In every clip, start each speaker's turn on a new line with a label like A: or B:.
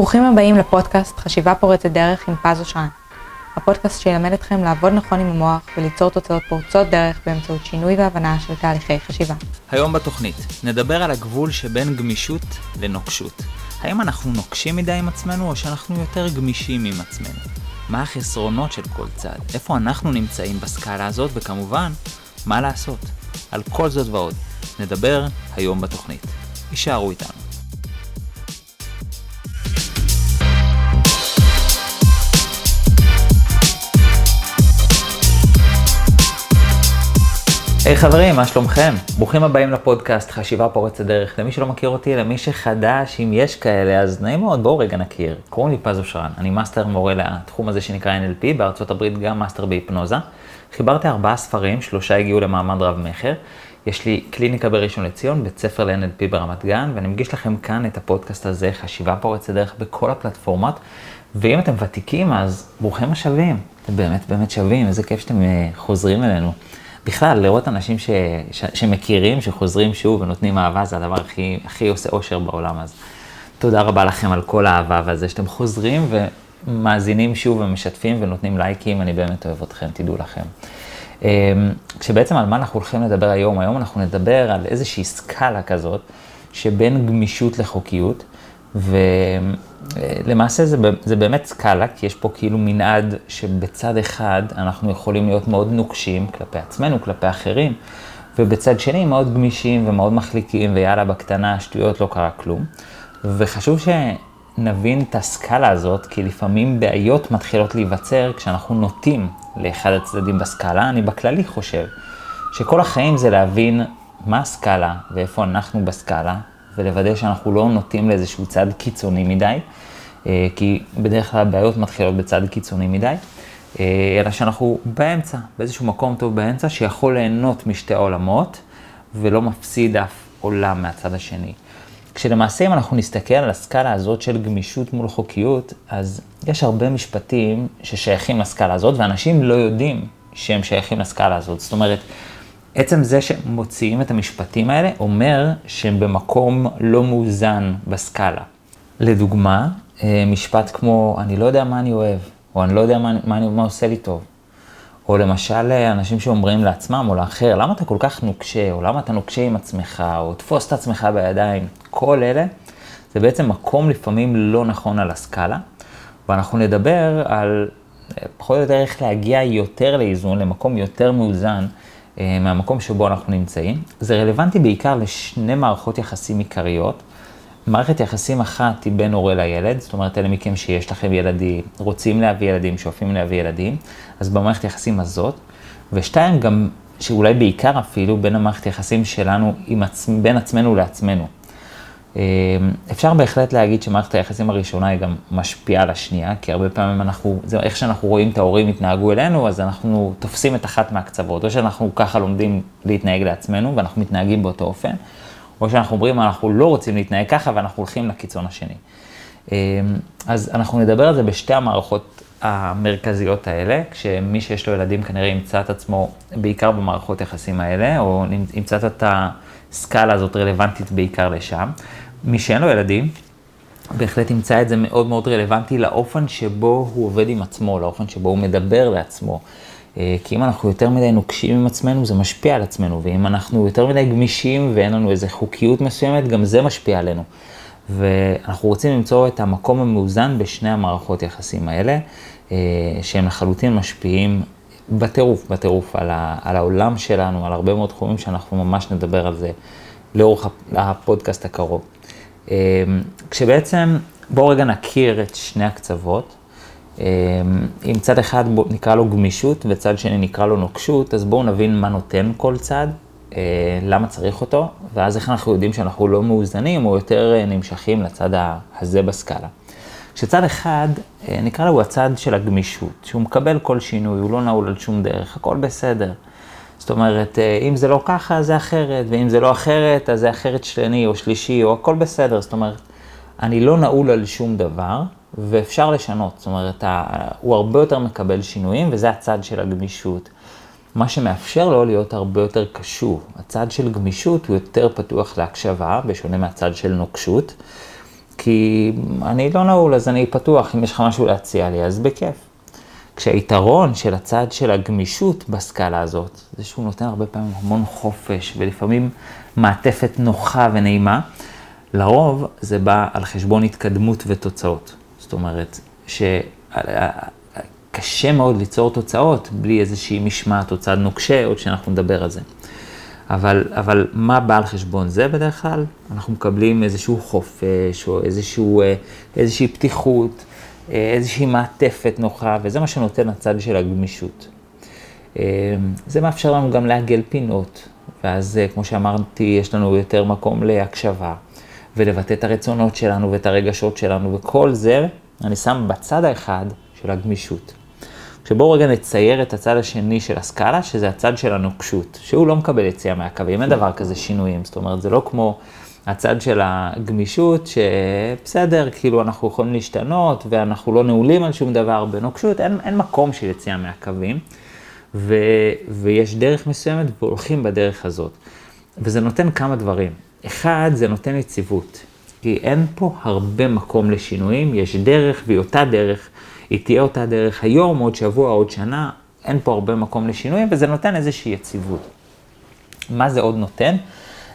A: ברוכים הבאים לפודקאסט חשיבה פורצת דרך עם פז אושרן. הפודקאסט שילמד אתכם לעבוד נכון עם המוח וליצור תוצאות פורצות דרך באמצעות שינוי והבנה של תהליכי חשיבה.
B: היום בתוכנית נדבר על הגבול שבין גמישות לנוקשות. האם אנחנו נוקשים מדי עם עצמנו או שאנחנו יותר גמישים עם עצמנו? מה החסרונות של כל צד? איפה אנחנו נמצאים בסקאלה הזאת? וכמובן, מה לעשות? על כל זאת ועוד נדבר היום בתוכנית. הישארו איתנו. היי, חברים, מה שלומכם? ברוכים הבאים לפודקאסט חשיבה פורצת דרך. למי שלא מכיר אותי, למי שחדש, אם יש כאלה, אז נעים מאוד, בואו רגע נכיר. קוראים לי פז אושרן, אני מאסטר מורה לתחום הזה שנקרא NLP, בארצות הברית גם מאסטר בהיפנוזה. חיברתי ארבעה ספרים, שלושה הגיעו למעמד רב-מכר. יש לי קליניקה בראשון לציון, בית ספר ל-NLP ברמת גן, ואני מגיש לכם כאן את הפודקאסט הזה, חשיבה פורצת דרך, בכל הפלטפורמות. ואם אתם ותיקים, אז ברוכים השבים. אתם באמת באמת שווים, איזה כיף שאתם אה, חוזרים אלינו. בכלל, לראות אנשים ש, ש, שמכירים, שחוזרים שוב ונותנים אהבה, זה הדבר הכי, הכי עושה אושר בעולם. אז תודה רבה לכם על כל האהבה ועל זה שאתם חוזרים ומאזינים שוב ומשתפים ונותנים לייקים, אני באמת אוהב אתכם, תדעו לכם. אמ, כשבעצם על מה אנחנו הולכים לדבר היום, היום אנחנו נדבר על איזושהי סקאלה כזאת, שבין גמישות לחוקיות, ולמעשה זה, זה באמת סקאלה, כי יש פה כאילו מנעד שבצד אחד אנחנו יכולים להיות מאוד נוקשים כלפי עצמנו, כלפי אחרים, ובצד שני מאוד גמישים ומאוד מחליקים, ויאללה, בקטנה, שטויות, לא קרה כלום. וחשוב שנבין את הסקאלה הזאת, כי לפעמים בעיות מתחילות להיווצר כשאנחנו נוטים לאחד הצדדים בסקאלה. אני בכללי חושב שכל החיים זה להבין מה הסקאלה ואיפה אנחנו בסקאלה, ולוודא שאנחנו לא נוטים לאיזשהו צד קיצוני מדי, אה, כי בדרך כלל הבעיות מתחילות בצד קיצוני מדי, אה, אלא שאנחנו באמצע, באיזשהו מקום טוב באמצע, שיכול ליהנות משתי העולמות, ולא מפסיד אף עולם מהצד השני. כשלמעשה אם אנחנו נסתכל על הסקאלה הזאת של גמישות מול חוקיות, אז יש הרבה משפטים ששייכים לסקאלה הזאת, ואנשים לא יודעים שהם שייכים לסקאלה הזאת. זאת אומרת, עצם זה שמוציאים את המשפטים האלה אומר שהם במקום לא מאוזן בסקאלה. לדוגמה, אה, משפט כמו, אני לא יודע מה אני אוהב, או אני לא יודע מה, מה, מה עושה לי טוב. או למשל, אה, אנשים שאומרים לעצמם או לאחר, למה אתה כל כך נוקשה, או למה אתה נוקשה עם עצמך, או תפוס את עצמך בידיים. כל אלה, זה בעצם מקום לפעמים לא נכון על הסקאלה, ואנחנו נדבר על אה, פחות או יותר איך להגיע יותר לאיזון, למקום יותר מאוזן, מהמקום שבו אנחנו נמצאים. זה רלוונטי בעיקר לשני מערכות יחסים עיקריות. מערכת יחסים אחת היא בין הורה לילד, זאת אומרת, אלה מכם שיש לכם ילדים, רוצים להביא ילדים, שואפים להביא ילדים, אז במערכת יחסים הזאת. ושתיים, גם, שאולי בעיקר אפילו, בין המערכת יחסים שלנו, עצ... בין עצמנו לעצמנו. אמ, אפשר בהחלט להגיד שמערכת היחסים הראשונה היא גם משפיעה על השנייה, כי הרבה פעמים אנחנו, זה איך שאנחנו רואים את ההורים התנהגו אלינו, אז אנחנו תופסים את אחת מהקצוות, או שאנחנו ככה לומדים להתנהג לעצמנו ואנחנו מתנהגים באותו אופן, או שאנחנו אומרים אנחנו לא רוצים להתנהג ככה ואנחנו הולכים לקיצון השני. אמ, אז אנחנו נדבר על זה בשתי המערכות המרכזיות האלה, כשמי שיש לו ילדים כנראה ימצא את עצמו בעיקר במערכות יחסים האלה, או ימצא את הסקאלה הזאת רלוונטית בעיקר לשם. מי שאין לו ילדים, בהחלט ימצא את זה מאוד מאוד רלוונטי לאופן שבו הוא עובד עם עצמו, לאופן שבו הוא מדבר לעצמו. אה, כי אם אנחנו יותר מדי נוקשים עם עצמנו, זה משפיע על עצמנו, ואם אנחנו יותר מדי גמישים ואין לנו איזו חוקיות מסוימת, גם זה משפיע עלינו. ואנחנו רוצים למצוא את המקום המאוזן בשני המערכות יחסים האלה, אה, שהם לחלוטין משפיעים בטירוף, בטירוף על, ה, על העולם שלנו, על הרבה מאוד תחומים שאנחנו ממש נדבר על זה לאורך הפודקאסט הקרוב. אה, כשבעצם, בואו רגע נכיר את שני הקצוות. אה, אם צד אחד נקרא לו גמישות וצד שני נקרא לו נוקשות, אז בואו נבין מה נותן כל צד, למה צריך אותו, ואז איך אנחנו יודעים שאנחנו לא מאוזנים או יותר נמשכים לצד הזה בסקאלה. שצד אחד, אה, נקרא לו הצד של הגמישות, שהוא מקבל כל שינוי, הוא לא נעול על שום דרך, הכל בסדר. זאת אומרת, אה, אם זה לא ככה, זה אחרת, ואם זה לא אחרת, אז זה אחרת שני או שלישי, או הכל בסדר. זאת אומרת, אני לא נעול על שום דבר, ואפשר לשנות. זאת אומרת, הוא הרבה יותר מקבל שינויים, וזה הצד של הגמישות. מה שמאפשר לו להיות הרבה יותר קשוב. הצד של גמישות הוא יותר פתוח להקשבה, בשונה מהצד של נוקשות. כי אני לא נעול, אז אני פתוח, אם יש לך משהו להציע לי, אז בכיף. כשהיתרון של הצד של הגמישות בסקאלה הזאת, זה שהוא נותן הרבה פעמים המון חופש, ולפעמים מעטפת נוחה ונעימה, לרוב זה בא על חשבון התקדמות ותוצאות. זאת אומרת, שקשה מאוד ליצור תוצאות בלי איזושהי משמעת או צד נוקשה, עוד שאנחנו נדבר על זה. אבל, אבל מה בא על חשבון זה בדרך כלל? אנחנו מקבלים איזשהו חופש, או איזשהו, אה, איזושהי פתיחות, אה, איזושהי מעטפת נוחה, וזה מה שנותן הצד של הגמישות. אה, זה מאפשר לנו גם לעגל פינות, ואז כמו שאמרתי, יש לנו יותר מקום להקשבה, ולבטא את הרצונות שלנו ואת הרגשות שלנו, וכל זה אני שם בצד האחד של הגמישות. שבואו רגע נצייר את הצד השני של הסקאלה, שזה הצד של הנוקשות, שהוא לא מקבל יציאה מהקווים, אין דבר כזה שינויים, זאת אומרת, זה לא כמו הצד של הגמישות, שבסדר, כאילו אנחנו יכולים להשתנות, ואנחנו לא נעולים על שום דבר, בנוקשות אין, אין מקום של יציאה מהקווים, ו, ויש דרך מסוימת והולכים בדרך הזאת. וזה נותן כמה דברים. אחד, זה נותן יציבות, כי אין פה הרבה מקום לשינויים, יש דרך והיא אותה דרך. היא תהיה אותה דרך היום, עוד שבוע, עוד שנה, אין פה הרבה מקום לשינויים, וזה נותן איזושהי יציבות. מה זה עוד נותן?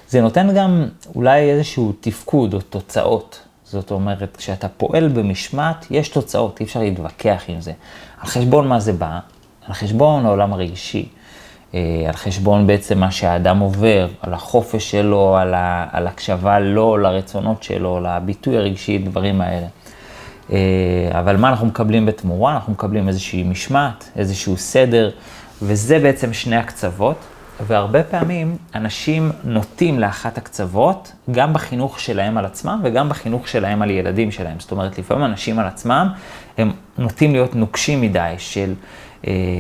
B: זה נותן גם אולי איזשהו תפקוד או תוצאות. זאת אומרת, כשאתה פועל במשמעת, יש תוצאות, אי אפשר להתווכח עם זה. על חשבון מה זה בא? על חשבון העולם הרגשי. אה, על חשבון בעצם מה שהאדם עובר, על החופש שלו, על, ה, על הקשבה לו, לרצונות שלו, לביטוי הרגשי, דברים האלה. אה, אבל מה אנחנו מקבלים בתמורה? אנחנו מקבלים איזושהי משמעת, איזשהו סדר, וזה בעצם שני הקצוות. והרבה פעמים אנשים נוטים לאחת הקצוות, גם בחינוך שלהם על עצמם וגם בחינוך שלהם על ילדים שלהם. זאת אומרת, לפעמים אנשים על עצמם, הם נוטים להיות נוקשים מדי של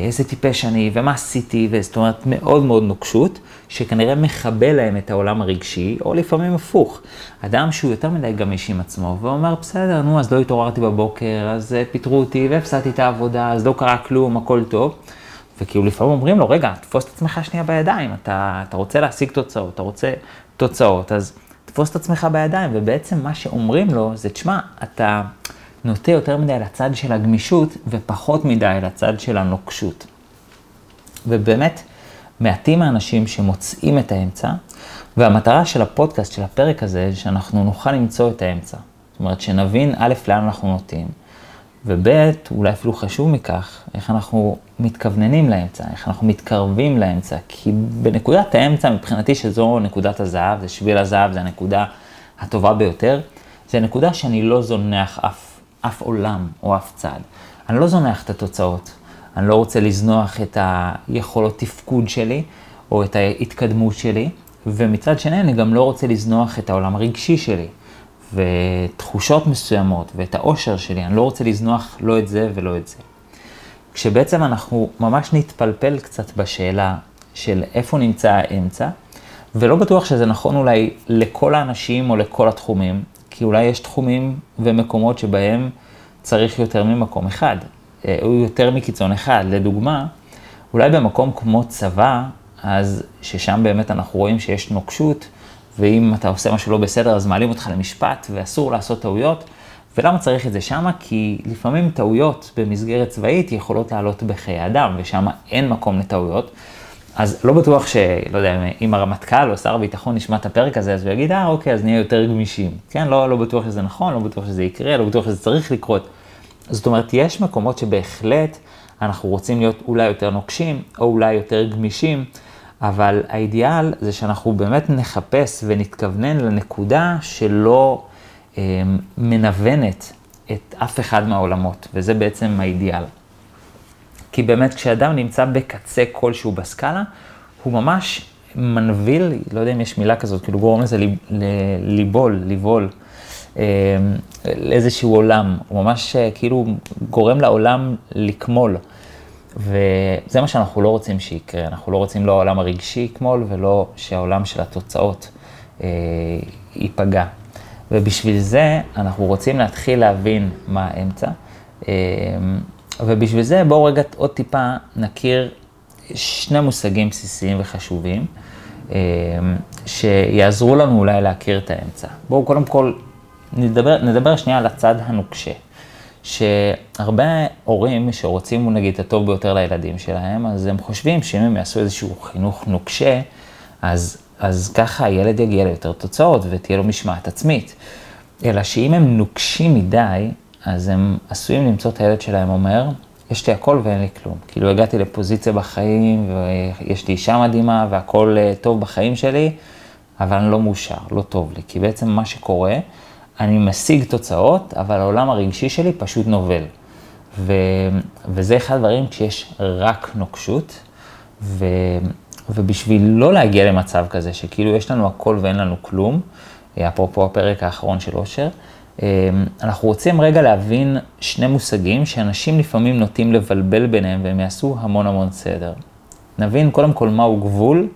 B: איזה טיפש אני ומה עשיתי, וזאת אומרת, מאוד מאוד נוקשות, שכנראה מכבה להם את העולם הרגשי, או לפעמים הפוך. אדם שהוא יותר מדי גמיש עם עצמו, ואומר, בסדר, נו, אז לא התעוררתי בבוקר, אז אה, פיטרו אותי והפסדתי את העבודה, אז לא קרה כלום, הכל טוב. וכאילו לפעמים אומרים לו, רגע, תפוס את עצמך שנייה בידיים, אתה, אתה רוצה להשיג תוצאות, אתה רוצה תוצאות, אז תפוס את עצמך בידיים, ובעצם מה שאומרים לו זה, תשמע, אתה נוטה יותר מדי לצד של הגמישות ופחות מדי לצד של הנוקשות. ובאמת, מעטים האנשים שמוצאים את האמצע, והמטרה של הפודקאסט, של הפרק הזה, שאנחנו נוכל למצוא את האמצע. זאת אומרת, שנבין א', לאן אנחנו נוטים, וב', אולי אפילו חשוב מכך, איך אנחנו מתכווננים לאמצע, איך אנחנו מתקרבים לאמצע, כי בנקודת האמצע, מבחינתי שזו נקודת הזהב, זה שביל הזהב, זה הנקודה הטובה ביותר, זה נקודה שאני לא זונח אף, אף עולם או אף צד. אני לא זונח את התוצאות, אני לא רוצה לזנוח את היכולות תפקוד שלי, או את ההתקדמות שלי, ומצד שני אני גם לא רוצה לזנוח את העולם הרגשי שלי. ותחושות מסוימות ואת האושר שלי, אני לא רוצה לזנוח לא את זה ולא את זה. כשבעצם אנחנו ממש נתפלפל קצת בשאלה של איפה נמצא האמצע, ולא בטוח שזה נכון אולי לכל האנשים או לכל התחומים, כי אולי יש תחומים ומקומות שבהם צריך יותר ממקום אחד, אה, או יותר מקיצון אחד. לדוגמה, אולי במקום כמו צבא, אז ששם באמת אנחנו רואים שיש נוקשות, ואם אתה עושה משהו לא בסדר, אז מעלים אותך למשפט, ואסור לעשות טעויות. ולמה צריך את זה שמה? כי לפעמים טעויות במסגרת צבאית יכולות לעלות בחיי אדם, ושם אין מקום לטעויות. אז לא בטוח ש... לא יודע, אם הרמטכ"ל או שר הביטחון ישמע את הפרק הזה, אז הוא יגיד, אה, אוקיי, אז נהיה יותר גמישים. כן, לא, לא בטוח שזה נכון, לא בטוח שזה יקרה, לא בטוח שזה צריך לקרות. זאת אומרת, יש מקומות שבהחלט אנחנו רוצים להיות אולי יותר נוקשים, או אולי יותר גמישים. אבל האידיאל זה שאנחנו באמת נחפש ונתכוונן לנקודה שלא אה, מנוונת את אף אחד מהעולמות, וזה בעצם האידיאל. כי באמת כשאדם נמצא בקצה כלשהו בסקאלה, הוא ממש מנביל, לא יודע אם יש מילה כזאת, כאילו גורם לזה ליבול, לבול, אה, לאיזשהו עולם. הוא ממש אה, כאילו גורם לעולם לקמול. וזה מה שאנחנו לא רוצים שיקרה, אנחנו לא רוצים לא העולם הרגשי יקמול ולא שהעולם של התוצאות אה, ייפגע. ובשביל זה אנחנו רוצים להתחיל להבין מה האמצע. אה, ובשביל זה בואו רגע עוד טיפה נכיר שני מושגים בסיסיים וחשובים, אה, שיעזרו לנו אולי להכיר את האמצע. בואו קודם כל נדבר, נדבר שנייה על הצד הנוקשה. שהרבה הורים שרוצים נגיד את הטוב ביותר לילדים שלהם, אז הם חושבים שאם הם יעשו איזשהו חינוך נוקשה, אז, אז ככה הילד יגיע ליותר תוצאות ותהיה לו משמעת עצמית. אלא שאם הם נוקשים מדי, אז הם עשויים למצוא את הילד שלהם אומר, יש לי הכל ואין לי כלום. כאילו הגעתי לפוזיציה בחיים, ויש לי אישה מדהימה והכל אה, טוב בחיים שלי, אבל אני לא מאושר, לא טוב לי. כי בעצם מה שקורה, אני משיג תוצאות, אבל העולם הרגשי שלי פשוט נובל. ו, וזה אחד הדברים כשיש רק נוקשות, ו, ובשביל לא להגיע למצב כזה, שכאילו יש לנו הכל ואין לנו כלום, אפרופו הפרק האחרון של אושר, אנחנו רוצים רגע להבין שני מושגים שאנשים לפעמים נוטים לבלבל ביניהם והם יעשו המון המון סדר. נבין קודם כל מהו גבול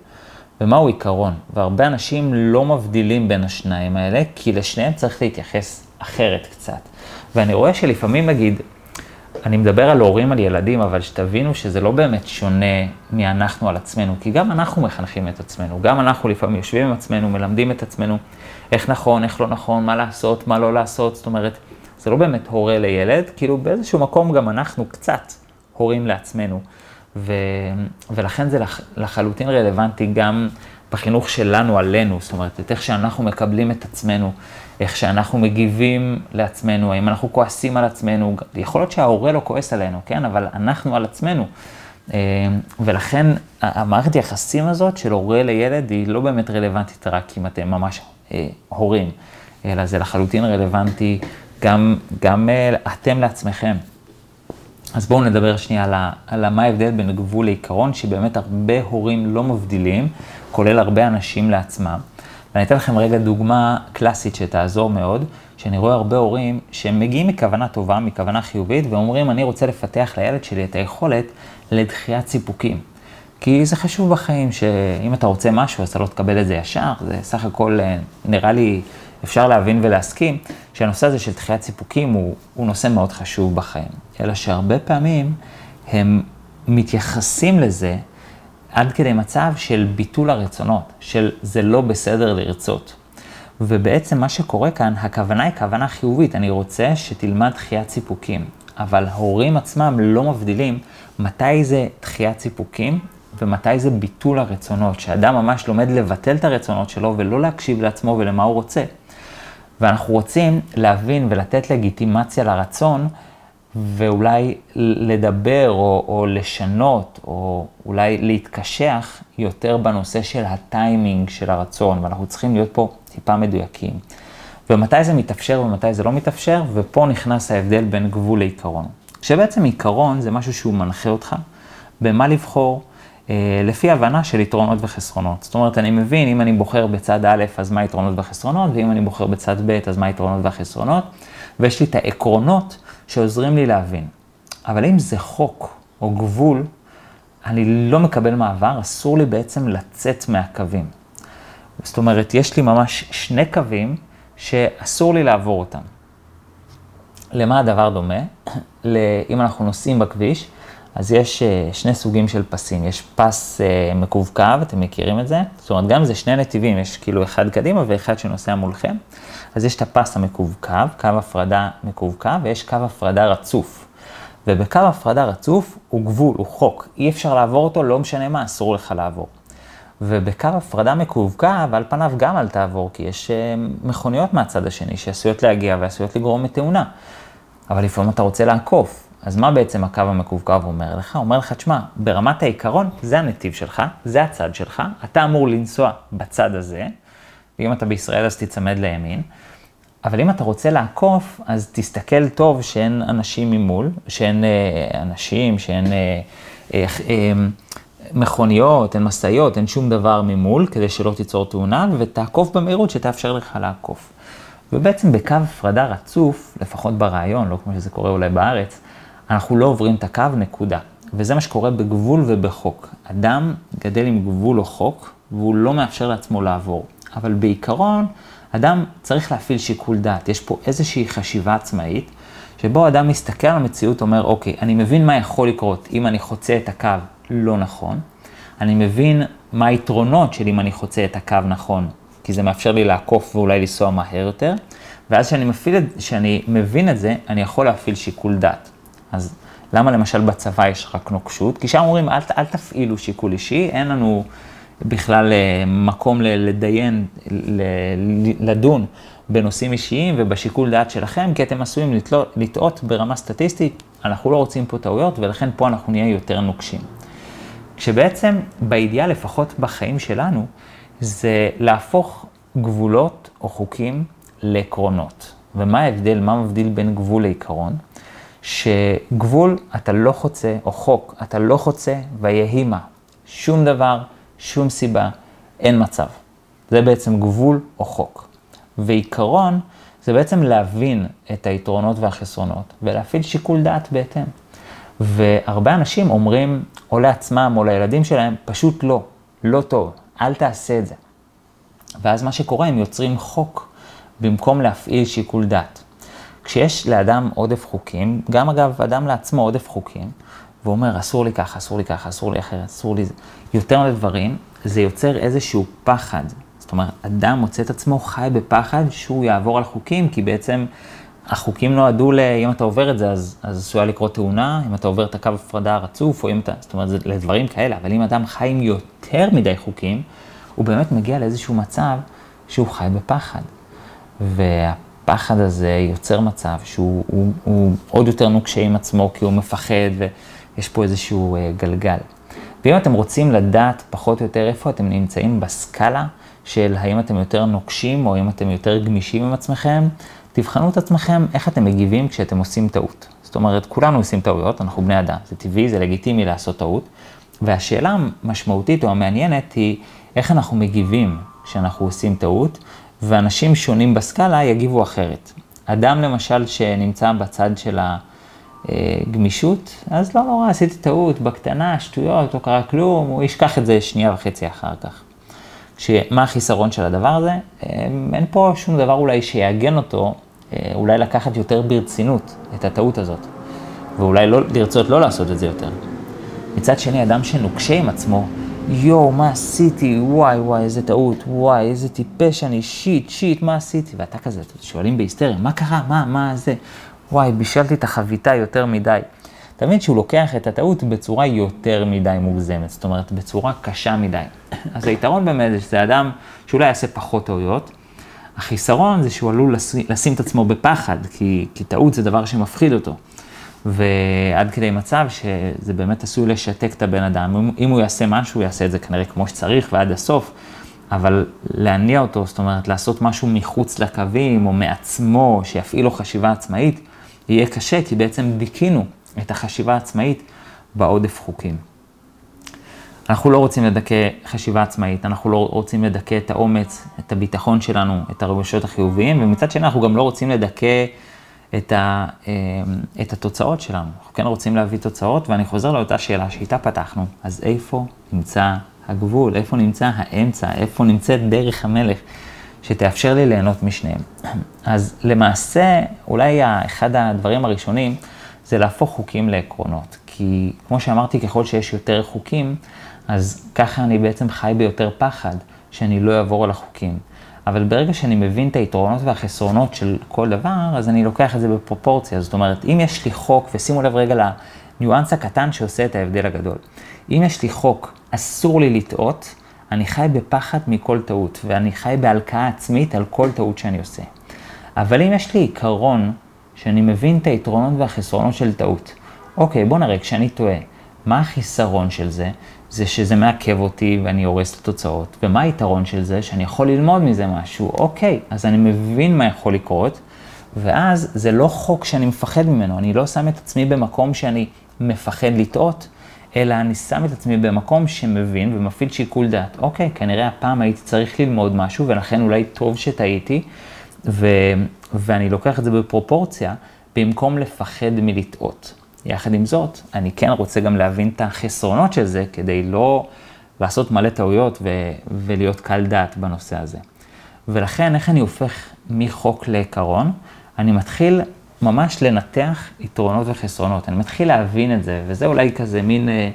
B: ומהו עיקרון, והרבה אנשים לא מבדילים בין השניים האלה, כי לשניהם צריך להתייחס אחרת קצת. ואני רואה שלפעמים נגיד, אני מדבר על הורים, על ילדים, אבל שתבינו שזה לא באמת שונה מאנחנו על עצמנו, כי גם אנחנו מחנכים את עצמנו, גם אנחנו לפעמים יושבים עם עצמנו, מלמדים את עצמנו איך נכון, איך לא נכון, מה לעשות, מה לא לעשות, זאת אומרת, זה לא באמת הורה לילד, כאילו באיזשהו מקום גם אנחנו קצת הורים לעצמנו. ו, ולכן זה לח, לחלוטין רלוונטי גם בחינוך שלנו עלינו, זאת אומרת, את איך שאנחנו מקבלים את עצמנו, איך שאנחנו מגיבים לעצמנו, האם אנחנו כועסים על עצמנו, יכול להיות שההורה לא כועס עלינו, כן, אבל אנחנו על עצמנו. אה, ולכן המערכת יחסים הזאת של הורה לילד היא לא באמת רלוונטית רק אם אתם ממש אה, הורים, אלא זה לחלוטין רלוונטי גם, גם אה, אתם לעצמכם. אז בואו נדבר שנייה על, על מה ההבדל בין גבול לעיקרון, שבאמת הרבה הורים לא מבדילים, כולל הרבה אנשים לעצמם. ואני אתן לכם רגע דוגמה קלאסית שתעזור מאוד, שאני רואה הרבה הורים שהם מגיעים מכוונה טובה, מכוונה חיובית, ואומרים, אני רוצה לפתח לילד שלי את היכולת לדחיית סיפוקים. כי זה חשוב בחיים, שאם אתה רוצה משהו, אז אתה לא תקבל את זה ישר, זה סך הכל אה, נראה לי אפשר להבין ולהסכים שהנושא הזה של דחיית סיפוקים הוא, הוא נושא מאוד חשוב בחיים. אלא שהרבה פעמים הם מתייחסים לזה עד כדי מצב של ביטול הרצונות, של זה לא בסדר לרצות. ובעצם מה שקורה כאן, הכוונה היא כוונה חיובית, אני רוצה שתלמד דחיית סיפוקים. אבל ההורים עצמם לא מבדילים מתי זה דחיית סיפוקים ומתי זה ביטול הרצונות, שאדם ממש לומד לבטל את הרצונות שלו ולא להקשיב לעצמו ולמה הוא רוצה. ואנחנו רוצים להבין ולתת לגיטימציה לרצון, ואולי לדבר או, או לשנות, או אולי להתקשח יותר בנושא של הטיימינג של הרצון, ואנחנו צריכים להיות פה טיפה מדויקים. ומתי זה מתאפשר ומתי זה לא מתאפשר, ופה נכנס ההבדל בין גבול לעיקרון. כשבעצם עיקרון זה משהו שהוא מנחה אותך במה לבחור, אה, לפי הבנה של יתרונות וחסרונות. זאת אומרת, אני מבין, אם אני בוחר בצד א', אז מה היתרונות והחסרונות, ואם אני בוחר בצד ב', אז מה היתרונות והחסרונות, ויש לי את העקרונות שעוזרים לי להבין. אבל אם זה חוק או גבול, אני לא מקבל מעבר, אסור לי בעצם לצאת מהקווים. זאת אומרת, יש לי ממש שני קווים שאסור לי לעבור אותם. למה הדבר דומה? אם אנחנו נוסעים בכביש, אז יש אה, שני סוגים של פסים, יש פס אה, מקווקו, אתם מכירים את זה? זאת אומרת, גם זה שני נתיבים, יש כאילו אחד קדימה ואחד שנוסע מולכם. אז יש את הפס המקווקו, קו הפרדה מקווקו, ויש קו הפרדה רצוף. ובקו הפרדה רצוף הוא גבול, הוא חוק, אי אפשר לעבור אותו, לא משנה מה, אסור לך לעבור. ובקו הפרדה מקווקו, ועל פניו גם אל תעבור, כי יש אה, מכוניות מהצד השני שעשויות להגיע ועשויות לגרום לתאונה. אבל לפעמים אתה רוצה לעקוף, אז מה בעצם הקו המקווקו אומר לך? אומר לך, תשמע, ברמת העיקרון, זה הנתיב שלך, זה הצד שלך, אתה אמור לנסוע בצד הזה, ואם אתה בישראל אז תיצמד לימין, אבל אם אתה רוצה לעקוף, אז תסתכל טוב שאין אנשים ממול, שאין אה, אנשים, שאין אה, אה, אה, מכוניות, אין משאיות, אין שום דבר ממול, כדי שלא תיצור תאונה, ותעקוף במהירות שתאפשר לך לעקוף. ובעצם בקו הפרדה רצוף, לפחות ברעיון, לא כמו שזה קורה אולי בארץ, אנחנו לא עוברים את הקו, נקודה. וזה מה שקורה בגבול ובחוק. אדם גדל עם גבול או חוק, והוא לא מאפשר לעצמו לעבור. אבל בעיקרון, אדם צריך להפעיל שיקול דעת. יש פה איזושהי חשיבה עצמאית, שבו אדם מסתכל על המציאות, אומר, אוקיי, אני מבין מה יכול לקרות אם אני חוצה את הקו לא נכון, אני מבין מה היתרונות של אם אני חוצה את הקו נכון, כי זה מאפשר לי לעקוף ואולי לנסוע מהר יותר, ואז כשאני, מבין את זה, אני יכול להפעיל שיקול דעת. אז למה למשל בצבא יש רק נוקשות? כי שם אומרים, אל, אל תפעילו שיקול אישי, אין לנו בכלל אה, מקום לדיין, לדון בנושאים אישיים ובשיקול דעת שלכם, כי אתם עשויים לטעות ברמה סטטיסטית, אנחנו לא רוצים פה טעויות, ולכן פה אנחנו נהיה יותר נוקשים. כשבעצם באידיאל, לפחות בחיים שלנו, זה להפוך גבולות או חוקים לעקרונות. ומה ההבדל, מה מבדיל בין גבול לעיקרון? שגבול אתה לא חוצה, או חוק, אתה לא חוצה ויהי מה. שום דבר, שום סיבה, אין מצב. זה בעצם גבול או חוק. ועיקרון זה בעצם להבין את היתרונות והחסרונות ולהפעיל שיקול דעת בהתאם. והרבה אנשים אומרים, או לעצמם או לילדים שלהם, פשוט לא, לא טוב, אל תעשה את זה. ואז מה שקורה, הם יוצרים חוק במקום להפעיל שיקול דעת. כשיש לאדם עודף חוקים, גם אגב, אדם לעצמו עודף חוקים, והוא אומר, אסור לי ככה, אסור לי ככה, אסור לי אחרת, אסור לי יותר מדי דברים, זה יוצר איזשהו פחד. זאת אומרת, אדם מוצא את עצמו חי בפחד שהוא יעבור על חוקים, כי בעצם החוקים נועדו ל... אם אתה עובר את זה, אז, אז עשויה לקרות תאונה, אם אתה עובר את הקו הפרדה הרצוף, או אם אתה... זאת אומרת, זה לדברים כאלה, אבל אם אדם חי עם יותר מדי חוקים, הוא באמת מגיע לאיזשהו מצב שהוא חי בפחד. והפחד הזה יוצר מצב שהוא הוא, הוא עוד יותר נוקשה עם עצמו, כי הוא מפחד, ויש פה איזשהו uh, גלגל. ואם אתם רוצים לדעת פחות או יותר איפה אתם נמצאים בסקאלה של האם אתם יותר נוקשים או האם אתם יותר גמישים עם עצמכם, תבחנו את עצמכם איך אתם מגיבים כשאתם עושים טעות. זאת אומרת, כולנו עושים טעויות, אנחנו בני אדם, זה טבעי, זה לגיטימי לעשות טעות. והשאלה המשמעותית או המעניינת היא איך אנחנו מגיבים כשאנחנו עושים טעות, ואנשים שונים בסקאלה יגיבו אחרת. אדם למשל שנמצא בצד של הגמישות, אז לא נורא, עשיתי טעות, בקטנה, שטויות, לא קרה כלום, הוא ישכח את זה שנייה וחצי אחר כך. שמה החיסרון של הדבר הזה? אין פה שום דבר אולי שיעגן אותו, אה, אולי לקחת יותר ברצינות את הטעות הזאת, ואולי לא, לרצות לא לעשות את זה יותר. מצד שני, אדם שנוקשה עם עצמו, יואו, מה עשיתי? וואי, וואי, איזה טעות, וואי, איזה טיפש אני, שיט, שיט, מה עשיתי? ואתה כזה, שואלים בהיסטריה, מה קרה? מה, מה זה? וואי, בישלתי את החביתה יותר מדי. אתה מבין שהוא לוקח את הטעות בצורה יותר מדי מוגזמת, זאת אומרת, בצורה קשה מדי. אז היתרון באמת זה שזה אדם שאולי יעשה פחות טעויות. החיסרון זה שהוא עלול לשים את עצמו בפחד, כי, כי טעות זה דבר שמפחיד אותו. ועד כדי מצב שזה באמת עשוי לשתק את הבן אדם. אם, אם הוא יעשה משהו, הוא יעשה את זה כנראה כמו שצריך ועד הסוף, אבל להניע אותו, זאת אומרת, לעשות משהו מחוץ לקווים או מעצמו, שיפעיל לו חשיבה עצמאית, יהיה קשה, כי בעצם דיכינו את החשיבה העצמאית בעודף חוקים. אנחנו לא רוצים לדכא חשיבה עצמאית, אנחנו לא רוצים לדכא את האומץ, את הביטחון שלנו, את הרגשות החיוביים, ומצד שני אנחנו גם לא רוצים לדכא את, ה, אמ, את התוצאות שלנו. אנחנו כן רוצים להביא תוצאות, ואני חוזר לאותה שאלה שאיתה פתחנו, אז איפה נמצא הגבול, איפה נמצא האמצע, איפה נמצאת דרך המלך, שתאפשר לי ליהנות משניהם. אז למעשה, אולי אחד הדברים הראשונים, זה להפוך חוקים לעקרונות. כי כמו שאמרתי, ככל שיש יותר חוקים, אז ככה אני בעצם חי ביותר פחד, שאני לא אעבור על החוקים. אבל ברגע שאני מבין את היתרונות והחסרונות של כל דבר, אז אני לוקח את זה בפרופורציה. זאת אומרת, אם יש לי חוק, ושימו לב רגע לניואנס הקטן שעושה את ההבדל הגדול. אם יש לי חוק, אסור לי לטעות, אני חי בפחד מכל טעות, ואני חי בהלקאה עצמית על כל טעות שאני עושה. אבל אם יש לי עיקרון שאני מבין את היתרונות והחסרונות של טעות. אוקיי, בוא נראה, כשאני טועה, מה החיסרון של זה? זה שזה מעכב אותי ואני הורס את התוצאות. ומה היתרון של זה? שאני יכול ללמוד מזה משהו. אוקיי, אז אני מבין מה יכול לקרות, ואז זה לא חוק שאני מפחד ממנו, אני לא שם את עצמי במקום שאני מפחד לטעות, אלא אני שם את עצמי במקום שמבין ומפעיל שיקול דעת. אוקיי, כנראה הפעם הייתי צריך ללמוד משהו, ולכן אולי טוב שטעיתי, ו... ואני לוקח את זה בפרופורציה, במקום לפחד מלטעות. יחד עם זאת, אני כן רוצה גם להבין את החסרונות של זה, כדי לא לעשות מלא טעויות ו- ולהיות קל דעת בנושא הזה. ולכן, איך אני הופך מחוק לעיקרון? אני מתחיל ממש לנתח יתרונות וחסרונות. אני מתחיל להבין את זה, וזה אולי כזה מין אה,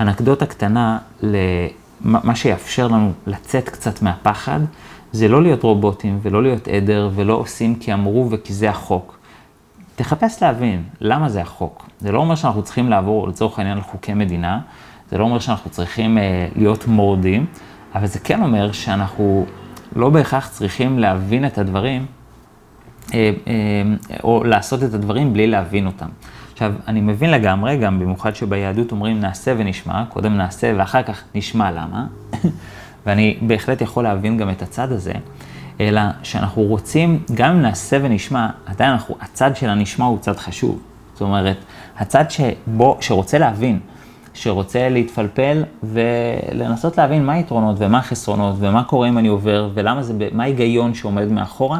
B: אנקדוטה קטנה למה שיאפשר לנו לצאת קצת מהפחד, זה לא להיות רובוטים ולא להיות עדר ולא עושים כי אמרו וכי זה החוק. תחפש להבין למה זה החוק. זה לא אומר שאנחנו צריכים לעבור לצורך העניין על חוקי מדינה, זה לא אומר שאנחנו צריכים אה, להיות מורדים, אבל זה כן אומר שאנחנו לא בהכרח צריכים להבין את הדברים, אה, אה, או לעשות את הדברים בלי להבין אותם. עכשיו, אני מבין לגמרי, גם במיוחד שביהדות אומרים נעשה ונשמע, קודם נעשה ואחר כך נשמע למה, ואני בהחלט יכול להבין גם את הצד הזה, אלא שאנחנו רוצים, גם אם נעשה ונשמע, עדיין אנחנו, הצד של הנשמע הוא צד חשוב. זאת אומרת, הצד שבו, שרוצה להבין, שרוצה להתפלפל ולנסות להבין מה היתרונות ומה החסרונות ומה קורה אם אני עובר ולמה זה, מה ההיגיון שעומד מאחורה,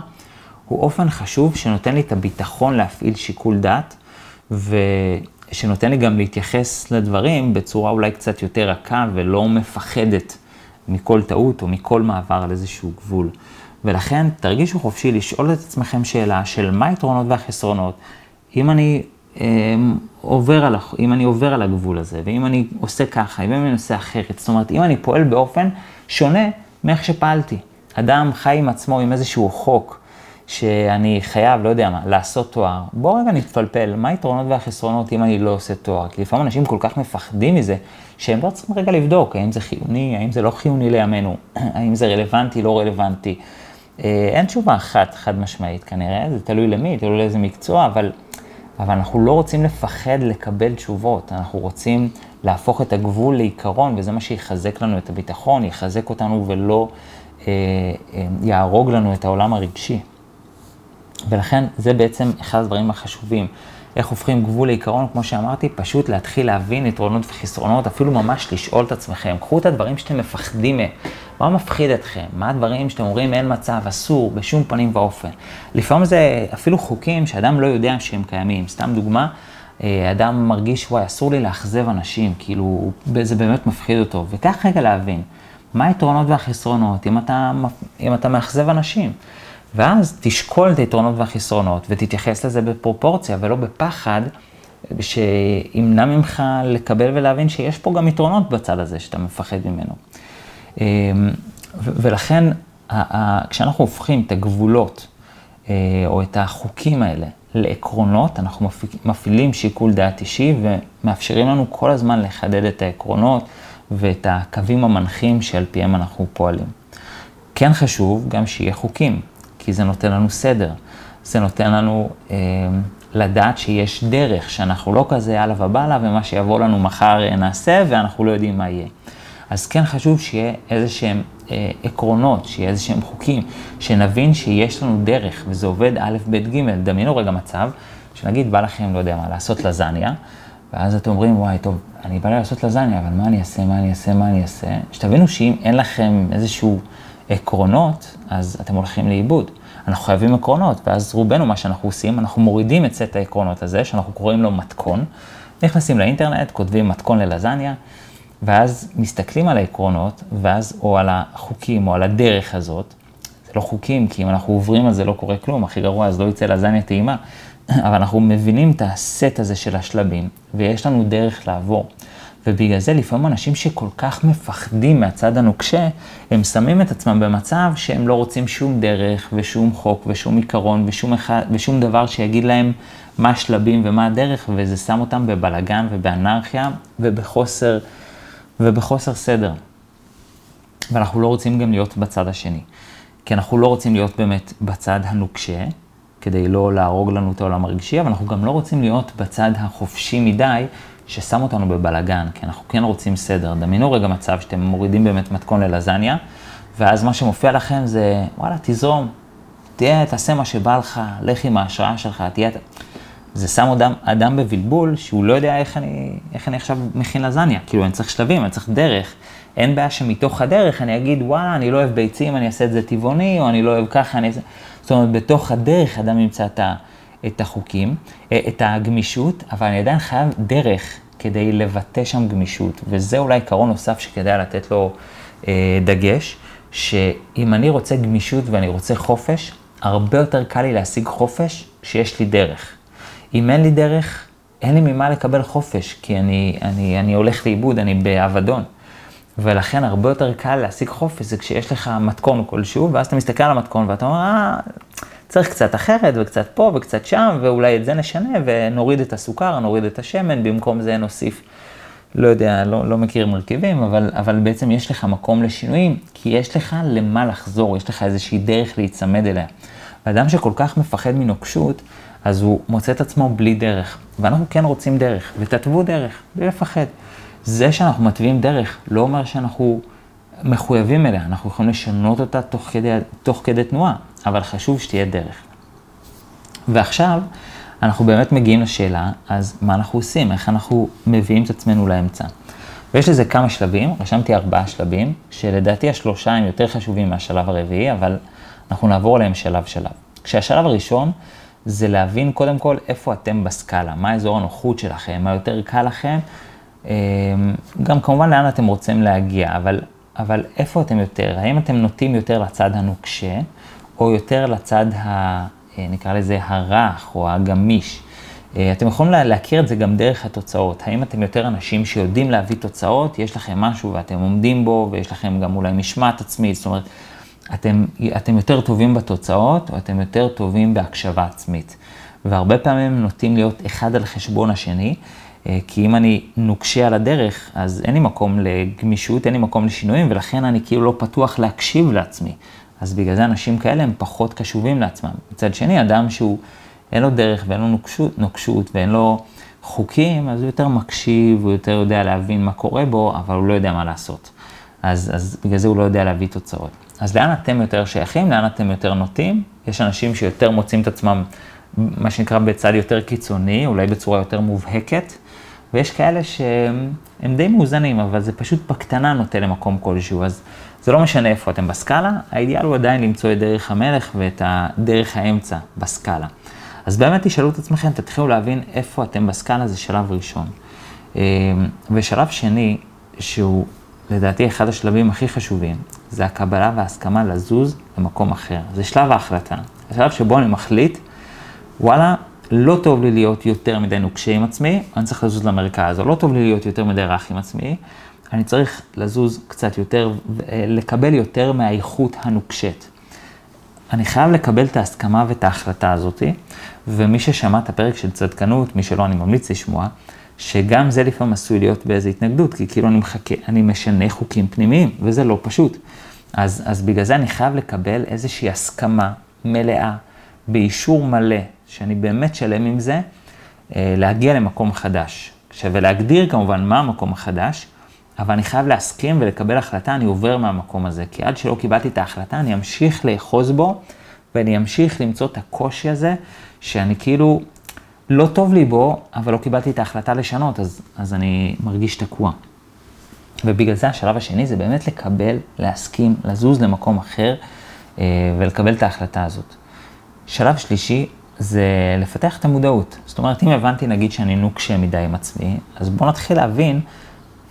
B: הוא אופן חשוב שנותן לי את הביטחון להפעיל שיקול דעת ושנותן לי גם להתייחס לדברים בצורה אולי קצת יותר רכה ולא מפחדת מכל טעות או מכל מעבר על איזשהו גבול. ולכן תרגישו חופשי לשאול את עצמכם שאלה של מה היתרונות והחסרונות. אם אני אה, עובר על, אם אני עובר על הגבול הזה, ואם אני עושה ככה, ואם אני עושה אחרת, זאת אומרת, אם אני פועל באופן שונה מאיך שפעלתי. אדם חי עם עצמו עם איזשהו חוק, שאני חייב, לא יודע מה, לעשות תואר. בואו רגע נתפלפל, מה היתרונות והחסרונות אם אני לא עושה תואר? כי לפעמים אנשים כל כך מפחדים מזה, שהם לא צריכים רגע לבדוק האם זה חיוני, האם זה לא חיוני לימינו, האם זה רלוונטי, לא רלוונטי. אה, אין תשובה אחת חד משמעית כנראה, זה תלוי למי, תלוי לאיזה מקצוע, אבל, אבל אנחנו לא רוצים לפחד לקבל תשובות, אנחנו רוצים להפוך את הגבול לעיקרון, וזה מה שיחזק לנו את הביטחון, יחזק אותנו ולא אה, אה, יהרוג לנו את העולם הרגשי. ולכן זה בעצם אחד הדברים החשובים. איך הופכים גבול לעיקרון, כמו שאמרתי, פשוט להתחיל להבין יתרונות וחסרונות, אפילו ממש לשאול את עצמכם. קחו את הדברים שאתם מפחדים מהם. מה מפחיד אתכם? מה הדברים שאתם אומרים אין מצב, אסור, בשום פנים ואופן. לפעמים זה אפילו חוקים שאדם לא יודע שהם קיימים. סתם דוגמה, אה, אדם מרגיש, וואי, אסור לי לאכזב אנשים, כאילו, זה באמת מפחיד אותו. וכך רגע להבין, מה היתרונות והחסרונות אם אתה, אם אתה מאכזב אנשים. ואז תשקול את היתרונות והחסרונות ותתייחס לזה בפרופורציה ולא בפחד, שימנע ממך לקבל ולהבין שיש פה גם יתרונות בצד הזה שאתה מפחד ממנו. אמ, ולכן, כשאנחנו הופכים את הגבולות אה, או את החוקים האלה לעקרונות, אנחנו מפעילים שיקול דעת אישי ומאפשרים לנו כל הזמן לחדד את העקרונות ואת הקווים המנחים שעל פיהם אנחנו פועלים. כן חשוב גם שיהיה חוקים. כי זה נותן לנו סדר. זה נותן לנו אה, לדעת שיש דרך, שאנחנו לא כזה יאללה ובאללה, ומה שיבוא לנו מחר אה, נעשה, ואנחנו לא יודעים מה יהיה. אז כן חשוב שיהיה איזה שהם אה, עקרונות, שיהיה איזה שהם חוקים, שנבין שיש לנו דרך, וזה עובד א', ב', ג'. דמיינו רגע מצב, שנגיד בא לכם, לא יודע מה, לעשות לזניה, ואז אתם אומרים, וואי, טוב, אני בא לעשות לזניה, אבל מה אני אעשה, מה אני אעשה, מה אני אעשה? שתבינו שאם אין לכם איזשהו... עקרונות, אז אתם הולכים לאיבוד. אנחנו חייבים עקרונות, ואז רובנו, מה שאנחנו עושים, אנחנו מורידים את סט העקרונות הזה, שאנחנו קוראים לו מתכון, נכנסים לאינטרנט, כותבים מתכון ללזניה, ואז מסתכלים על העקרונות, ואז, או על החוקים, או על הדרך הזאת. זה לא חוקים, כי אם אנחנו עוברים על זה לא קורה כלום, הכי גרוע, אז לא יצא לזניה טעימה. אבל אנחנו מבינים את הסט הזה של השלבים, ויש לנו דרך לעבור. ובגלל זה לפעמים אנשים שכל כך מפחדים מהצד הנוקשה, הם שמים את עצמם במצב שהם לא רוצים שום דרך ושום חוק ושום עיקרון ושום, אחד, ושום דבר שיגיד להם מה השלבים ומה הדרך, וזה שם אותם בבלגן ובאנרכיה ובחוסר, ובחוסר סדר. ואנחנו לא רוצים גם להיות בצד השני. כי אנחנו לא רוצים להיות באמת בצד הנוקשה, כדי לא להרוג לנו את העולם הרגשי, אבל אנחנו גם לא רוצים להיות בצד החופשי מדי, ששם אותנו בבלגן, כי אנחנו כן רוצים סדר. דמיינו רגע מצב שאתם מורידים באמת מתכון ללזניה, ואז מה שמופיע לכם זה, וואלה, תזרום, תהיה, תעשה מה שבא לך, לך עם ההשראה שלך, תהיה... זה שם אדם, אדם בבלבול שהוא לא יודע איך אני, איך אני עכשיו מכין לזניה. כאילו, אני צריך שלבים, אני צריך דרך. אין בעיה שמתוך הדרך אני אגיד, וואלה, אני לא אוהב ביצים, אני אעשה את זה טבעוני, או אני לא אוהב ככה, אני. זאת אומרת, בתוך הדרך אדם ימצא את ה... את החוקים, אה, את הגמישות, אבל אני עדיין חייב דרך כדי לבטא שם גמישות, וזה אולי עיקרון נוסף שכדאי לתת לו אה, דגש, שאם אני רוצה גמישות ואני רוצה חופש, הרבה יותר קל לי להשיג חופש כשיש לי דרך. אם אין לי דרך, אין לי ממה לקבל חופש, כי אני, אני, אני הולך לאיבוד, אני באבדון. ולכן הרבה יותר קל להשיג חופש, זה כשיש לך מתכון כלשהו, ואז אתה מסתכל על המתכון ואתה אומר, אה, צריך קצת אחרת, וקצת פה וקצת שם, ואולי את זה נשנה, ונוריד את הסוכר, נוריד את השמן, במקום זה נוסיף, לא יודע, לא, לא מכיר מרכיבים, אבל, אבל בעצם יש לך מקום לשינויים, כי יש לך למה לחזור, יש לך איזושהי דרך להיצמד אליה. ואדם שכל כך מפחד מנוקשות, אז הוא מוצא את עצמו בלי דרך. ואנחנו כן רוצים דרך, ותתוו דרך, בלי לפחד. זה שאנחנו מתווים דרך, לא אומר שאנחנו מחויבים אליה, אנחנו יכולים לשנות אותה תוך כדי, תוך כדי תנועה, אבל חשוב שתהיה דרך. ועכשיו, אנחנו באמת מגיעים לשאלה, אז מה אנחנו עושים? איך אנחנו מביאים את עצמנו לאמצע? ויש לזה כמה שלבים, רשמתי ארבעה שלבים, שלדעתי השלושה הם יותר חשובים מהשלב הרביעי, אבל אנחנו נעבור עליהם שלב שלב. כשהשלב הראשון זה להבין קודם כל איפה אתם בסקאלה, מה אזור הנוחות שלכם, מה יותר קל לכם, אמ, גם כמובן לאן אתם רוצים להגיע, אבל, אבל איפה אתם יותר? האם אתם נוטים יותר לצד הנוקשה, או יותר לצד, ה, אה, נקרא לזה, הרך או הגמיש? אה, אתם יכולים להכיר את זה גם דרך התוצאות. האם אתם יותר אנשים שיודעים להביא תוצאות, יש לכם משהו ואתם עומדים בו, ויש לכם גם אולי משמעת עצמית, זאת אומרת, אתם, אתם יותר טובים בתוצאות, או אתם יותר טובים בהקשבה עצמית. והרבה פעמים נוטים להיות אחד על חשבון השני, אה, כי אם אני נוקשה על הדרך, אז אין לי מקום לגמישות, אין לי מקום לשינויים, ולכן אני כאילו לא פתוח להקשיב לעצמי. אז בגלל זה אנשים כאלה הם פחות קשובים לעצמם. מצד שני, אדם שהוא, אין לו דרך ואין לו נוקשות, נוקשות ואין לו חוקים, אז הוא יותר מקשיב, הוא יותר יודע להבין מה קורה בו, אבל הוא לא יודע מה לעשות. אז, אז בגלל זה הוא לא יודע להביא תוצאות. אז לאן אתם יותר שייכים, לאן אתם יותר נוטים? יש אנשים שיותר מוצאים את עצמם, מה שנקרא, בצד יותר קיצוני, אולי בצורה יותר מובהקת, ויש כאלה שהם די מאוזנים, אבל זה פשוט בקטנה נוטה למקום כלשהו, אז זה לא משנה איפה אתם בסקאלה, האידיאל הוא עדיין למצוא את דרך המלך ואת הדרך האמצע בסקאלה. אז באמת תשאלו את עצמכם, תתחילו להבין איפה אתם בסקאלה, זה שלב ראשון. אמ, ושלב שני, שהוא לדעתי אחד השלבים הכי חשובים, זה הקבלה וההסכמה לזוז למקום אחר. זה שלב ההחלטה. השלב שבו אני מחליט, וואלה, לא טוב לי להיות יותר מדי נוקשה עם עצמי, אני צריך לזוז למרכז, או לא טוב לי להיות יותר מדי רך עם עצמי, אני צריך לזוז קצת יותר, לקבל יותר מהאיכות הנוקשת. אני חייב לקבל את ההסכמה ואת ההחלטה הזאתי, ומי ששמע את הפרק של צדקנות, מי שלא, אני ממליץ לשמוע, שגם זה לפעמים עשוי להיות באיזו התנגדות, כי כאילו אני מחכה, אני משנה חוקים פנימיים, וזה לא פשוט. אז, אז בגלל זה אני חייב לקבל איזושהי הסכמה מלאה, באישור מלא, שאני באמת שלם עם זה, אה, להגיע למקום חדש. שווה להגדיר כמובן מה המקום החדש, אבל אני חייב להסכים ולקבל החלטה, אני עובר מהמקום הזה, כי עד שלא קיבלתי את ההחלטה, אני אמשיך לאחוז בו, ואני אמשיך למצוא את הקושי הזה, שאני כאילו לא טוב לי בו, אבל לא קיבלתי את ההחלטה לשנות, אז, אז אני מרגיש תקוע. ובגלל זה השלב השני זה באמת לקבל, להסכים, לזוז למקום אחר אה, ולקבל את ההחלטה הזאת. שלב שלישי זה לפתח את המודעות. זאת אומרת, אם הבנתי נגיד שאני נוקשה מדי עם עצמי, אז בואו נתחיל להבין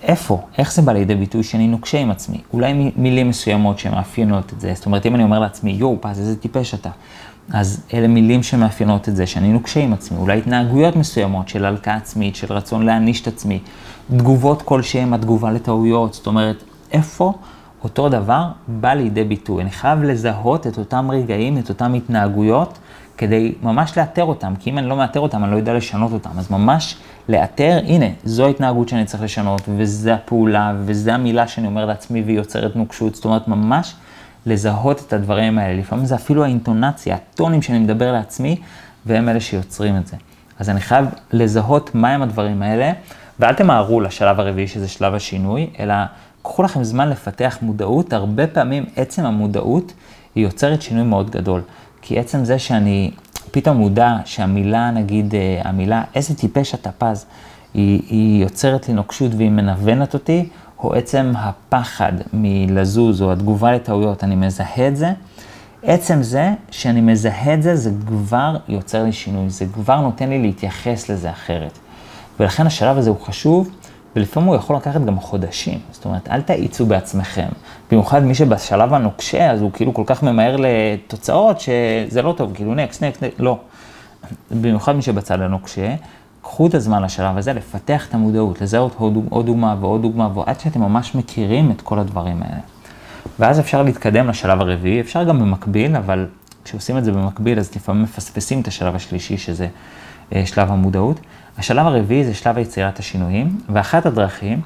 B: איפה, איך זה בא לידי ביטוי שאני נוקשה עם עצמי. אולי מילים מסוימות שמאפיינות את זה. זאת אומרת, אם אני אומר לעצמי, יואו, פז, איזה טיפש אתה. אז אלה מילים שמאפיינות את זה, שאני נוקשה עם עצמי, אולי התנהגויות מסוימות של הלקאה עצמית, של רצון להעניש את עצמי, תגובות כלשהן, התגובה לטעויות, זאת אומרת, איפה אותו דבר בא לידי ביטוי. אני חייב לזהות את אותם רגעים, את אותם התנהגויות, כדי ממש לאתר אותם, כי אם אני לא מאתר אותם, אני לא יודע לשנות אותם. אז ממש לאתר, הנה, זו ההתנהגות שאני צריך לשנות, וזו הפעולה, וזו המילה שאני אומר לעצמי והיא יוצרת נוקשות, זאת אומרת, ממש לזהות את הדברים האלה. לפעמים זה אפילו האינטונציה, הטונים שאני מדבר לעצמי, והם אלה שיוצרים את זה. אז אני חייב לזהות מהם הדברים האלה, ואל תמהרו לשלב הרביעי, שזה שלב השינוי, אלא קחו לכם זמן לפתח מודעות. הרבה פעמים עצם המודעות היא יוצרת שינוי מאוד גדול. כי עצם זה שאני פתאום מודע שהמילה, נגיד, אה, המילה, איזה טיפש אתה פז, היא, היא יוצרת לי נוקשות והיא מנוונת אותי, או עצם הפחד מלזוז או התגובה לטעויות, אני מזהה את זה. עצם זה שאני מזהה את זה, זה כבר יוצר לי שינוי, זה כבר נותן לי להתייחס לזה אחרת. ולכן השלב הזה הוא חשוב, ולפעמים הוא יכול לקחת גם חודשים. זאת אומרת, אל תאיצו בעצמכם. במיוחד מי שבשלב הנוקשה, אז הוא כאילו כל כך ממהר לתוצאות שזה לא טוב, כאילו נקסט, נקסט, נקסט, לא. במיוחד מי שבצד הנוקשה, קחו את הזמן לשלב הזה, לפתח את המודעות, לזהות עוד, עוד דוגמה ועוד דוגמה, ועד שאתם ממש מכירים את כל הדברים האלה. ואז אפשר להתקדם לשלב הרביעי, אפשר גם במקביל, אבל כשעושים את זה במקביל, אז לפעמים מפספסים את השלב השלישי, שזה שלב המודעות. השלב הרביעי זה שלב יצירת השינויים, ואחת הדרכים,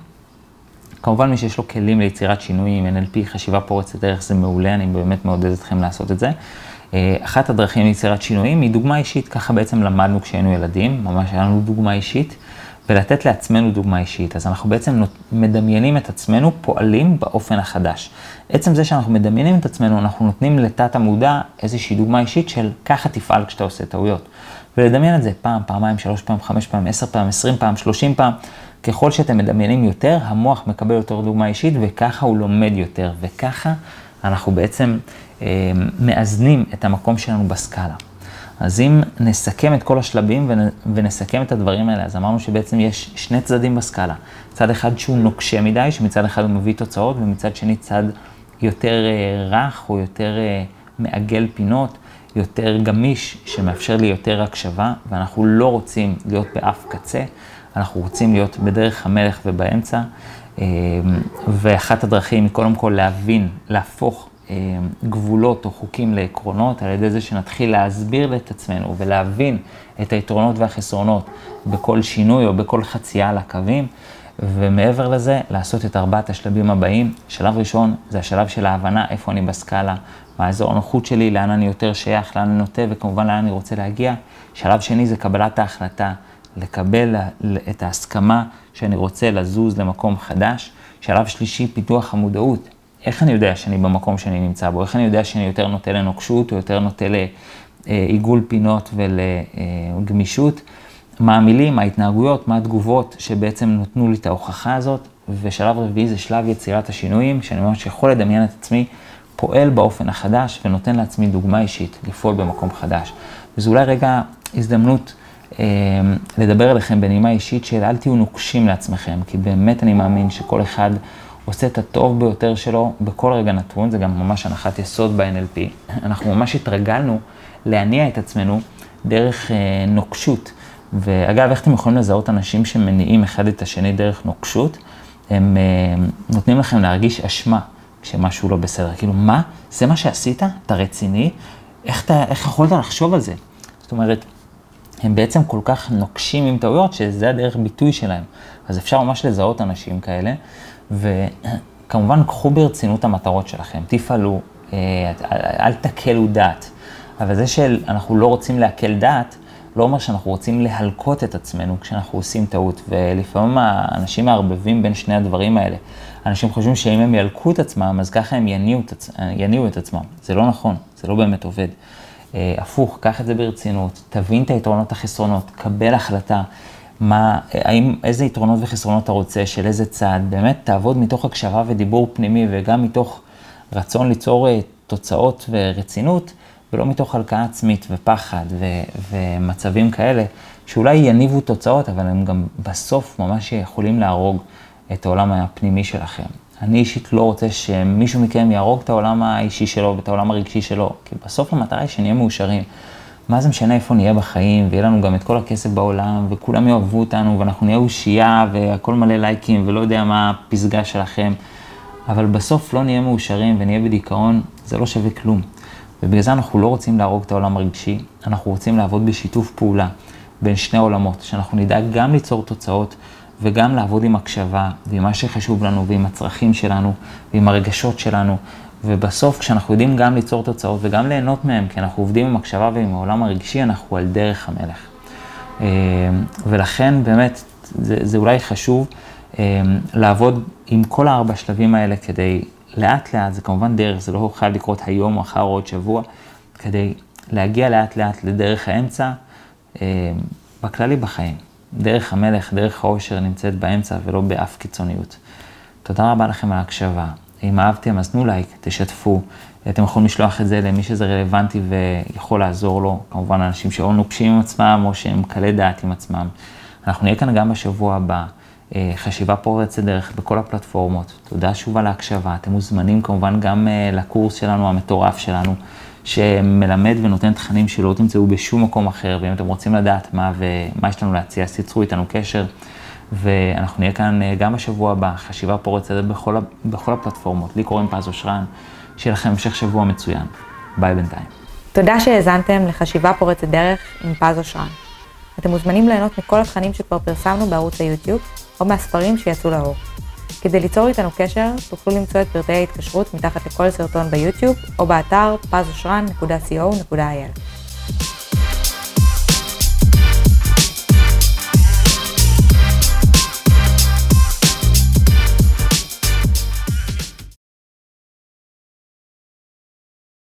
B: כמובן מי שיש לו כלים ליצירת שינויים, NLP, חשיבה פורצת דרך, זה מעולה, אני באמת מעודד אתכם לעשות את זה. אה, אחת הדרכים ליצירת שינויים היא דוגמה אישית, ככה בעצם למדנו כשהיינו ילדים, ממש היה לנו דוגמה אישית, ולתת לעצמנו דוגמה אישית. אז אנחנו בעצם מדמיינים את עצמנו פועלים באופן החדש. עצם זה שאנחנו מדמיינים את עצמנו, אנחנו נותנים לתת המודע איזושהי דוגמה אישית של ככה תפעל כשאתה עושה טעויות. ולדמיין את זה פעם, פעמיים, שלוש פעם, חמש פעם, עשר פעם, עשרים פעם, שלושים פעם. ככל שאתם מדמיינים יותר, המוח מקבל יותר דוגמה אישית, וככה הוא לומד יותר, וככה אנחנו בעצם אה, מאזנים את המקום שלנו בסקאלה. אז אם נסכם את כל השלבים ונסכם את הדברים האלה, אז אמרנו שבעצם יש שני צדדים בסקאלה. צד אחד שהוא נוקשה מדי, שמצד אחד הוא מביא תוצאות, ומצד שני צד יותר אה, רך או יותר אה, מעגל פינות, יותר גמיש, שמאפשר לי יותר הקשבה, ואנחנו לא רוצים להיות באף קצה, אנחנו רוצים להיות בדרך המלך ובאמצע. אה, ואחת הדרכים היא קודם כל להבין, להפוך אה, גבולות או חוקים לעקרונות, על ידי זה שנתחיל להסביר את עצמנו ולהבין את היתרונות והחסרונות בכל שינוי או בכל חצייה על הקווים, ומעבר לזה, לעשות את ארבעת השלבים הבאים. שלב ראשון זה השלב של ההבנה איפה אני בסקאלה, מה האזור הנוחות שלי, לאן אני יותר שייך, לאן אני נוטה וכמובן לאן אני רוצה להגיע. שלב שני זה קבלת ההחלטה, לקבל את ההסכמה שאני רוצה לזוז למקום חדש. שלב שלישי, פיתוח המודעות. איך אני יודע שאני במקום שאני נמצא בו? איך אני יודע שאני יותר נוטה לנוקשות או יותר נוטה לעיגול פינות ולגמישות? מה המילים, מה ההתנהגויות, מה התגובות שבעצם נתנו לי את ההוכחה הזאת. ושלב רביעי זה שלב יצירת השינויים, שאני ממש יכול לדמיין את עצמי פועל באופן החדש ונותן לעצמי דוגמה אישית לפעול במקום חדש. וזו אולי רגע הזדמנות אה, לדבר אליכם בנימה אישית של אל תהיו נוקשים לעצמכם, כי באמת אני מאמין שכל אחד עושה את הטוב ביותר שלו בכל רגע נתון, זה גם ממש הנחת יסוד ב-NLP. אנחנו ממש התרגלנו להניע את עצמנו דרך אה, נוקשות. ואגב, איך אתם יכולים לזהות אנשים שמניעים אחד את השני דרך נוקשות? הם אה, נותנים לכם להרגיש אשמה כשמשהו לא בסדר. כאילו, מה? זה מה שעשית? אתה רציני? איך, אתה, איך יכולת לחשוב על זה? זאת אומרת, הם בעצם כל כך נוקשים עם טעויות, שזה הדרך ביטוי שלהם. אז אפשר ממש לזהות אנשים כאלה, וכמובן, קחו ברצינות המטרות שלכם, תפעלו, אה, אל תקלו דעת. אבל זה שאנחנו לא רוצים להקל דעת, לא אומר שאנחנו רוצים להלקות את עצמנו כשאנחנו עושים טעות, ולפעמים האנשים מערבבים בין שני הדברים האלה. אנשים חושבים שאם הם ילקו את עצמם, אז ככה הם יניעו את, עצ... יניעו את עצמם. זה לא נכון, זה לא באמת עובד. אה, הפוך, קח את זה ברצינות, תבין את היתרונות החסרונות, קבל החלטה, מה, האם, איזה יתרונות וחסרונות אתה רוצה, של איזה צעד, באמת תעבוד מתוך הקשבה ודיבור פנימי וגם מתוך רצון ליצור אה, תוצאות ורצינות, ולא מתוך הלקאה עצמית ופחד ו, ומצבים כאלה, שאולי יניבו תוצאות, אבל הם גם בסוף ממש יכולים להרוג את העולם הפנימי שלכם. אני אישית לא רוצה שמישהו מכם יהרוג את העולם האישי שלו ואת העולם הרגשי שלו, כי בסוף המטרה היא שנהיה מאושרים. מה זה משנה איפה נהיה בחיים, ויהיה לנו גם את כל הכסף בעולם, וכולם יאהבו אותנו, ואנחנו נהיה אושייה, והכל מלא לייקים, ולא יודע מה הפסגה שלכם, אבל בסוף לא נהיה מאושרים ונהיה בדיכאון, זה לא שווה כלום. ובגלל זה אנחנו לא רוצים להרוג את העולם הרגשי, אנחנו רוצים לעבוד בשיתוף פעולה בין שני עולמות, שאנחנו נדע גם ליצור תוצאות וגם לעבוד עם הקשבה ועם מה שחשוב לנו ועם הצרכים שלנו ועם הרגשות שלנו. ובסוף, כשאנחנו יודעים גם ליצור תוצאות וגם ליהנות מהם, כי אנחנו עובדים עם הקשבה ועם העולם הרגשי, אנחנו על דרך המלך. אה, ולכן באמת, זה, זה אולי חשוב אה, לעבוד עם כל הארבע שלבים האלה כדי לאט לאט, זה כמובן דרך, זה לא חייב לקרות היום, מחר או עוד שבוע, כדי להגיע לאט לאט לדרך האמצע, אה, בכללי בחיים. דרך המלך, דרך העושר נמצאת באמצע ולא באף קיצוניות. תודה רבה לכם על ההקשבה. אם אהבתם, אז תנו לייק, תשתפו. אתם יכולים לשלוח את זה למי שזה רלוונטי ויכול לעזור לו. כמובן, אנשים שאו נוקשים עם עצמם או שהם קלי דעת עם עצמם. אנחנו נהיה כאן גם בשבוע הבא. אה, חשיבה פורצת דרך בכל הפלטפורמות. תודה שוב על ההקשבה. אתם מוזמנים כמובן גם אה, לקורס שלנו, המטורף שלנו, שמלמד ונותן תכנים שלא תמצאו בשום מקום אחר, ואם אתם רוצים לדעת מה ומה יש לנו להציע, אז תיצרו איתנו קשר, ואנחנו נהיה כאן אה, גם בשבוע הבא, חשיבה פורצת בכל, בכל הפלטפורמות. לי קוראים פז אושרן, שיהיה לכם המשך שבוע מצוין. ביי בינתיים.
A: תודה שהאזנתם לחשיבה פורצת דרך עם פז אושרן. אתם מוזמנים ליהנות מכל התכנים שכבר פרסמנו בערוץ היוטיוב, או מהספרים שיצאו לאור. כדי ליצור איתנו קשר, תוכלו למצוא את פרטי ההתקשרות מתחת לכל סרטון ביוטיוב, או באתר pazosran.co.il.